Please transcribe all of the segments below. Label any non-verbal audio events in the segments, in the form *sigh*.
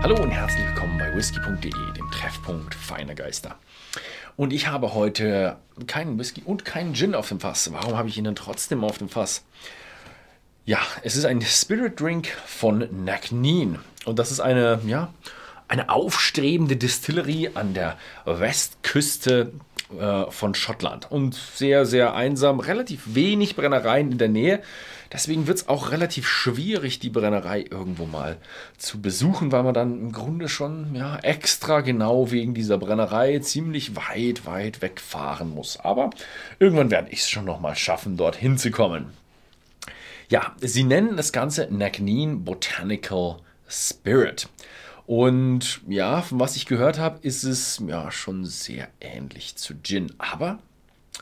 Hallo und herzlich willkommen bei whisky.de, dem Treffpunkt feiner Geister. Und ich habe heute keinen Whisky und keinen Gin auf dem Fass. Warum habe ich ihn denn trotzdem auf dem Fass? Ja, es ist ein Spirit Drink von Nagneen. Und das ist eine, ja, eine aufstrebende Distillerie an der Westküste äh, von Schottland. Und sehr, sehr einsam, relativ wenig Brennereien in der Nähe. Deswegen wird es auch relativ schwierig, die Brennerei irgendwo mal zu besuchen, weil man dann im Grunde schon ja, extra genau wegen dieser Brennerei ziemlich weit, weit wegfahren muss. Aber irgendwann werde ich es schon nochmal schaffen, dort hinzukommen. Ja, sie nennen das Ganze Nagneen Botanical Spirit. Und ja, von was ich gehört habe, ist es ja schon sehr ähnlich zu Gin. Aber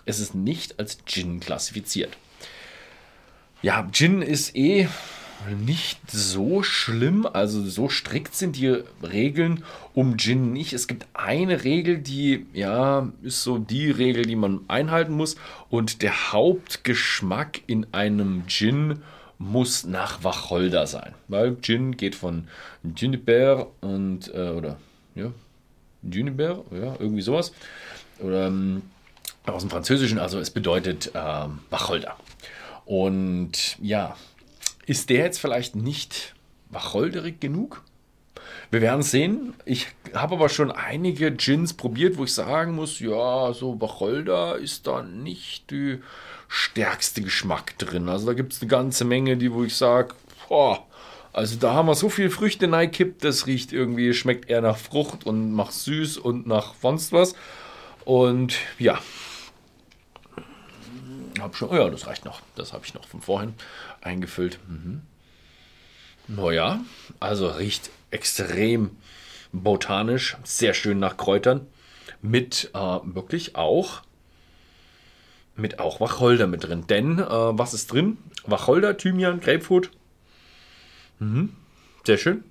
es ist nicht als Gin klassifiziert. Ja, Gin ist eh nicht so schlimm, also so strikt sind die Regeln um Gin nicht. Es gibt eine Regel, die ja ist so die Regel, die man einhalten muss und der Hauptgeschmack in einem Gin muss nach Wacholder sein, weil Gin geht von Juniper und äh, oder ja Juniper, ja irgendwie sowas oder ähm, aus dem Französischen, also es bedeutet äh, Wacholder. Und ja, ist der jetzt vielleicht nicht wacholderig genug? Wir werden sehen. Ich habe aber schon einige Gins probiert, wo ich sagen muss, ja, so Wacholder ist da nicht die stärkste Geschmack drin. Also da gibt es eine ganze Menge, die wo ich sage, also da haben wir so viel Früchte reingekippt, das riecht irgendwie, schmeckt eher nach Frucht und macht süß und nach sonst was. Und ja, hab schon, oh ja, das reicht noch. Das habe ich noch von vorhin eingefüllt. Mhm. Naja, also riecht extrem botanisch, sehr schön nach Kräutern. Mit äh, wirklich auch mit auch Wacholder mit drin. Denn äh, was ist drin? Wacholder, Thymian, Grapefruit. Mhm. Sehr schön.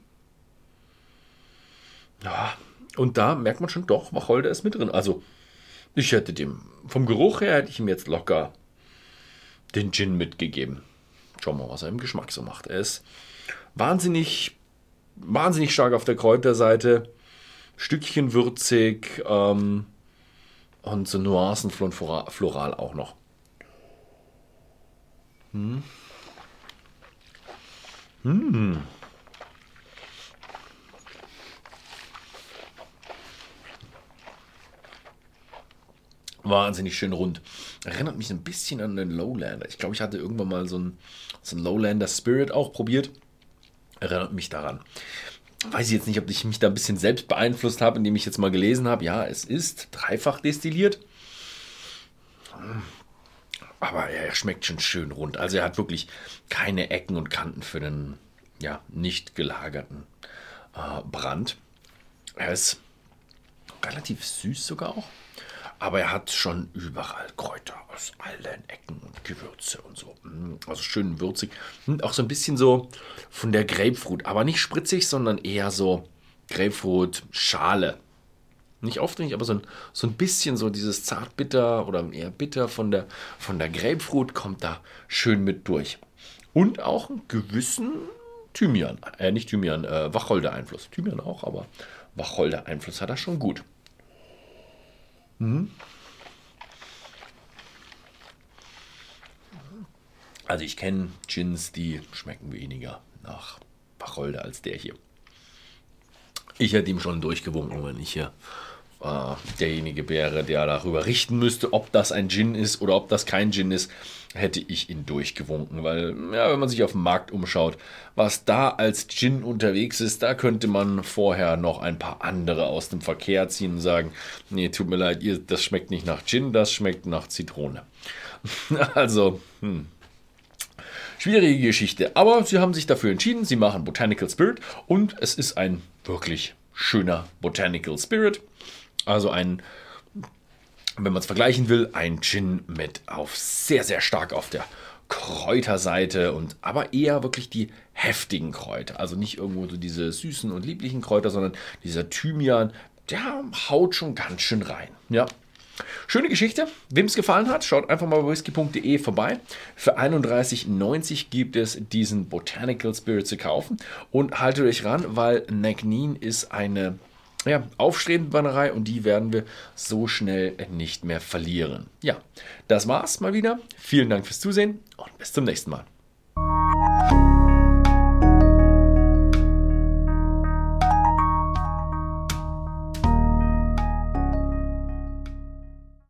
Ja, und da merkt man schon doch, Wacholder ist mit drin. Also, ich hätte dem, vom Geruch her hätte ich ihm jetzt locker den Gin mitgegeben. Schauen wir mal, was er im Geschmack so macht. Er ist wahnsinnig, wahnsinnig stark auf der Kräuterseite. Stückchen würzig, ähm, und so Nuancen Floral auch noch. Hm. Hm. Wahnsinnig schön rund. Erinnert mich ein bisschen an den Lowlander. Ich glaube, ich hatte irgendwann mal so einen, so einen Lowlander Spirit auch probiert. Erinnert mich daran weiß ich jetzt nicht, ob ich mich da ein bisschen selbst beeinflusst habe, indem ich jetzt mal gelesen habe, ja, es ist dreifach destilliert. Aber er schmeckt schon schön rund. Also er hat wirklich keine Ecken und Kanten für einen ja, nicht gelagerten äh, Brand. Er ist relativ süß sogar auch. Aber er hat schon überall Kräuter aus allen Ecken und Gewürze und so. Mm, also schön würzig. Und auch so ein bisschen so von der Grapefruit. Aber nicht spritzig, sondern eher so Grapefruit-Schale. Nicht aufdringlich, aber so ein, so ein bisschen so dieses zartbitter oder eher bitter von der, von der Grapefruit kommt da schön mit durch. Und auch einen gewissen Thymian, äh, nicht Thymian, äh, Wacholder-Einfluss. Thymian auch, aber Wacholder-Einfluss hat er schon gut. Mhm. Also ich kenne Gins, die schmecken weniger nach Wacholder als der hier. Ich hätte ihm schon durchgewunken, wenn ich hier äh, derjenige wäre, der darüber richten müsste, ob das ein Gin ist oder ob das kein Gin ist, hätte ich ihn durchgewunken. Weil, ja, wenn man sich auf dem Markt umschaut, was da als Gin unterwegs ist, da könnte man vorher noch ein paar andere aus dem Verkehr ziehen und sagen, nee, tut mir leid, ihr, das schmeckt nicht nach Gin, das schmeckt nach Zitrone. *laughs* also, hm. Schwierige Geschichte. Aber sie haben sich dafür entschieden, sie machen Botanical Spirit und es ist ein wirklich schöner Botanical Spirit. Also ein, wenn man es vergleichen will, ein Gin mit auf sehr, sehr stark auf der Kräuterseite und aber eher wirklich die heftigen Kräuter. Also nicht irgendwo so diese süßen und lieblichen Kräuter, sondern dieser Thymian, der haut schon ganz schön rein. Ja. Schöne Geschichte. Wem es gefallen hat, schaut einfach mal bei whisky.de vorbei. Für 31,90 gibt es diesen Botanical Spirit zu kaufen. Und haltet euch ran, weil Nagnin ist eine ja, aufstrebende Brennerei und die werden wir so schnell nicht mehr verlieren. Ja, das war's mal wieder. Vielen Dank fürs Zusehen und bis zum nächsten Mal.